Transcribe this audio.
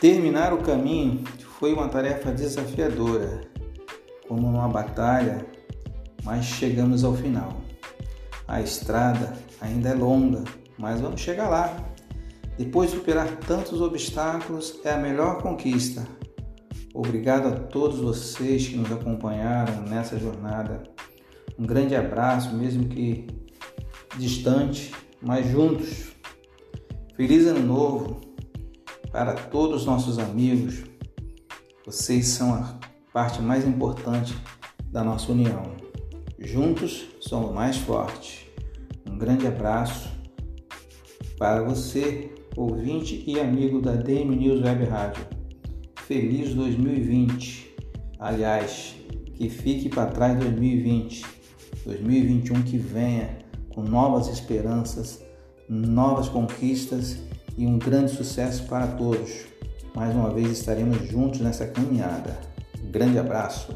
Terminar o caminho foi uma tarefa desafiadora, como numa batalha, mas chegamos ao final. A estrada ainda é longa, mas vamos chegar lá. Depois de superar tantos obstáculos, é a melhor conquista. Obrigado a todos vocês que nos acompanharam nessa jornada. Um grande abraço, mesmo que distante, mas juntos. Feliz Ano Novo! Para todos os nossos amigos. Vocês são a parte mais importante da nossa união. Juntos somos mais fortes. Um grande abraço para você, ouvinte e amigo da DM News Web Rádio. Feliz 2020. Aliás, que fique para trás 2020. 2021 que venha com novas esperanças, novas conquistas e um grande sucesso para todos. Mais uma vez estaremos juntos nessa caminhada. Um grande abraço.